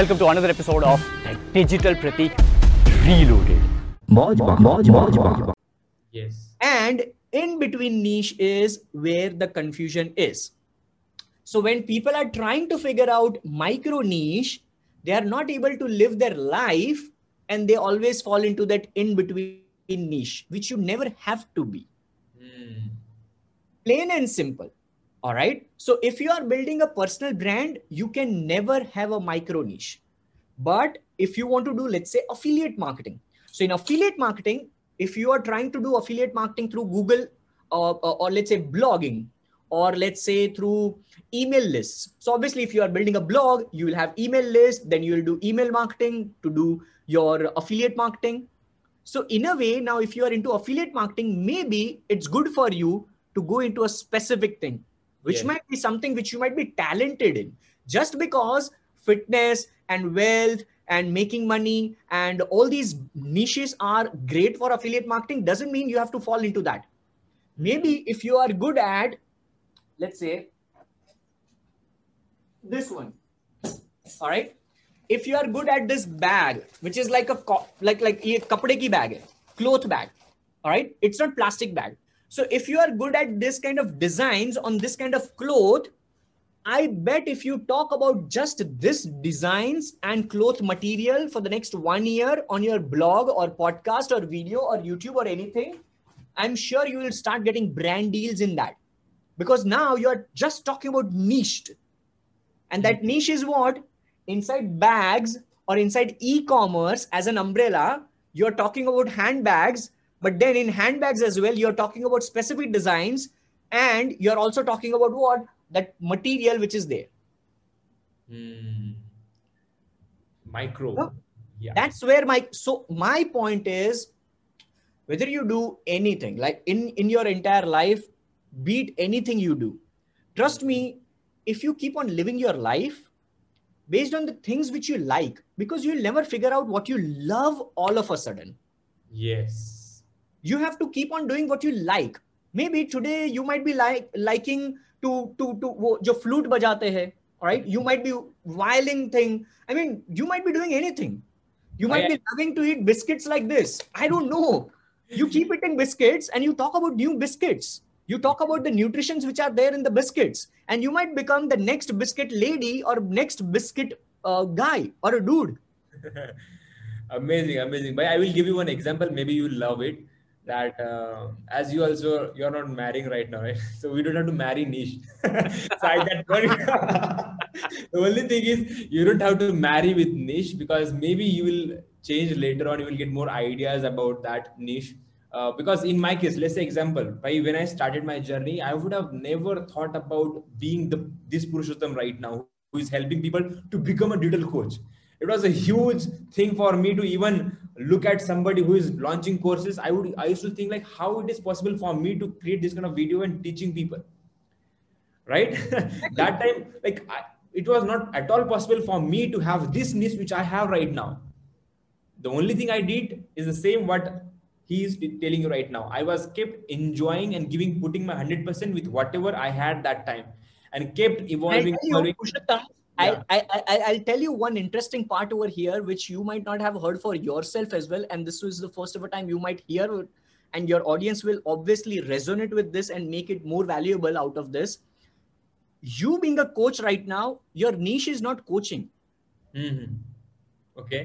Welcome to another episode of the Digital Pratik Reloaded. Yes. and in between niche is where the confusion is so when people are trying to figure out micro niche they are not able to live their life and they always fall into that in between niche which you never have to be Hmm. plain and simple all right? So if you are building a personal brand you can never have a micro niche. But if you want to do let's say affiliate marketing. So in affiliate marketing if you are trying to do affiliate marketing through google uh, or, or let's say blogging or let's say through email lists. So obviously if you are building a blog you will have email list then you will do email marketing to do your affiliate marketing. So in a way now if you are into affiliate marketing maybe it's good for you to go into a specific thing which yeah. might be something which you might be talented in. Just because fitness and wealth and making money and all these niches are great for affiliate marketing doesn't mean you have to fall into that. Maybe if you are good at let's say this one. All right if you are good at this bag which is like a like like a kapde ki bag cloth bag. All right it's not plastic bag so if you are good at this kind of designs on this kind of cloth I bet if you talk about just this designs and cloth material for the next one year on your blog or podcast or video or YouTube or anything, I'm sure you will start getting brand deals in that because now you're just talking about niched. And that hmm. niche is what? Inside bags or inside e commerce as an umbrella, you're talking about handbags, but then in handbags as well, you're talking about specific designs and you're also talking about what? That material which is there. Hmm. Micro. No. Yeah. That's where my so my point is whether you do anything like in in your entire life, beat anything you do. Trust me, if you keep on living your life based on the things which you like, because you'll never figure out what you love all of a sudden. yes you have to keep on doing what you like. Maybe today you might be like liking to to to wo, flute bajate hai all right you might be violin thing. I mean you might be doing anything. You might oh, yeah. be loving to eat biscuits like this. I don't know. You keep eating biscuits and you talk about new biscuits. You talk about the nutritions which are there in the biscuits. And you might become the next biscuit lady or next biscuit uh, guy or a dude. Amazing amazing. But i will give you one example. Maybe you love it. That uh, as you also you're not marrying right now, right? So we don't have to marry niche. so I get the only thing is you don't have to marry with niche because maybe you will change later on. You will get more ideas about that niche. Uh, because in my case, let's say example, by when I started my journey, I would have never thought about being the this Purushottam right now, who is helping people to become a digital coach it was a huge thing for me to even look at somebody who is launching courses i would i used to think like how it is possible for me to create this kind of video and teaching people right? That time like I, it was not at all possible for me to have this niche which i have right now. The only thing i did is the same what he is telling you right now. I was kept enjoying and giving putting my 100% with whatever i had that time and kept evolving, tell you, evolving. Purushottam, Yeah. I, I, I, I'll tell you one interesting part over here, which you might not have heard for yourself as well. And this was the first ever time you might hear and your audience will obviously resonate with this and make it more valuable out of this. You being a coach right now, your niche is not coaching. Mhm. okay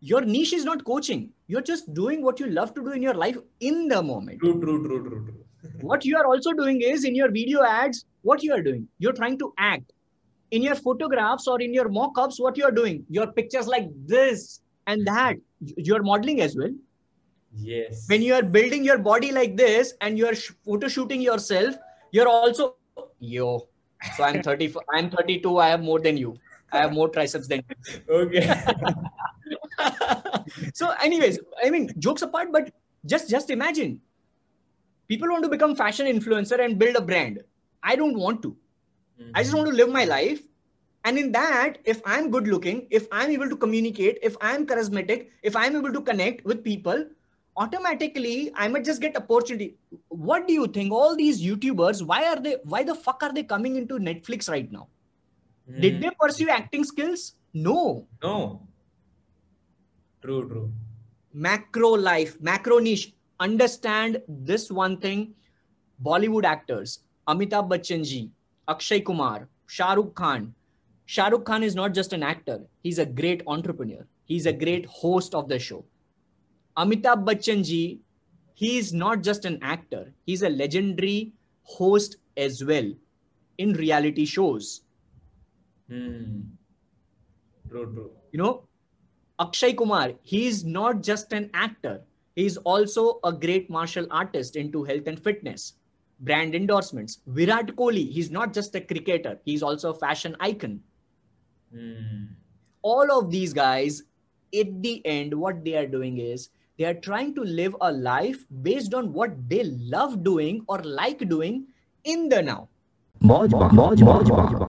Your niche is not coaching. You're just doing what you love to do in your life in the moment. True, true, true, true, true. what you are also doing is in your video ads, what you are doing, you're trying to act. In your photographs or in your mock ups, what you are doing, your pictures like this and that, you're modeling as well. Yes. When you are building your body like this and you're sh- photo shooting yourself, you're also, yo. So I'm 30, I'm 32, I have more than you. I have more triceps than you. okay. so anyways i mean jokes apart but just just imagine people want to become fashion influencer and build a brand i don't want to i just want to live my life and in that if i'm good looking if i'm able to communicate if i'm charismatic if i'm able to connect with people automatically i might just get opportunity what do you think all these youtubers why are they why the fuck are they coming into netflix right now did they pursue acting skills No. No. True, true. Macro life, macro niche. Understand this one thing. Bollywood actors, Amitabh Bachchan ji, Akshay Kumar, Shah Rukh Khan. Shah Rukh Khan is not just an actor, he's a great entrepreneur. He's a great host of the show. Amitabh Bachchan ji, he is not just an actor, he's a legendary host as well in reality shows. Hmm. True, true. You know, Akshay Kumar, he is not just an actor, he is also a great martial artist into health and fitness, brand endorsements. Virat Kohli, he's not just a cricketer, he's also a fashion icon. Mm. All of these guys, at the end, what they are doing is they are trying to live a life based on what they love doing or like doing in the now. Mojba, Mojba, Mojba.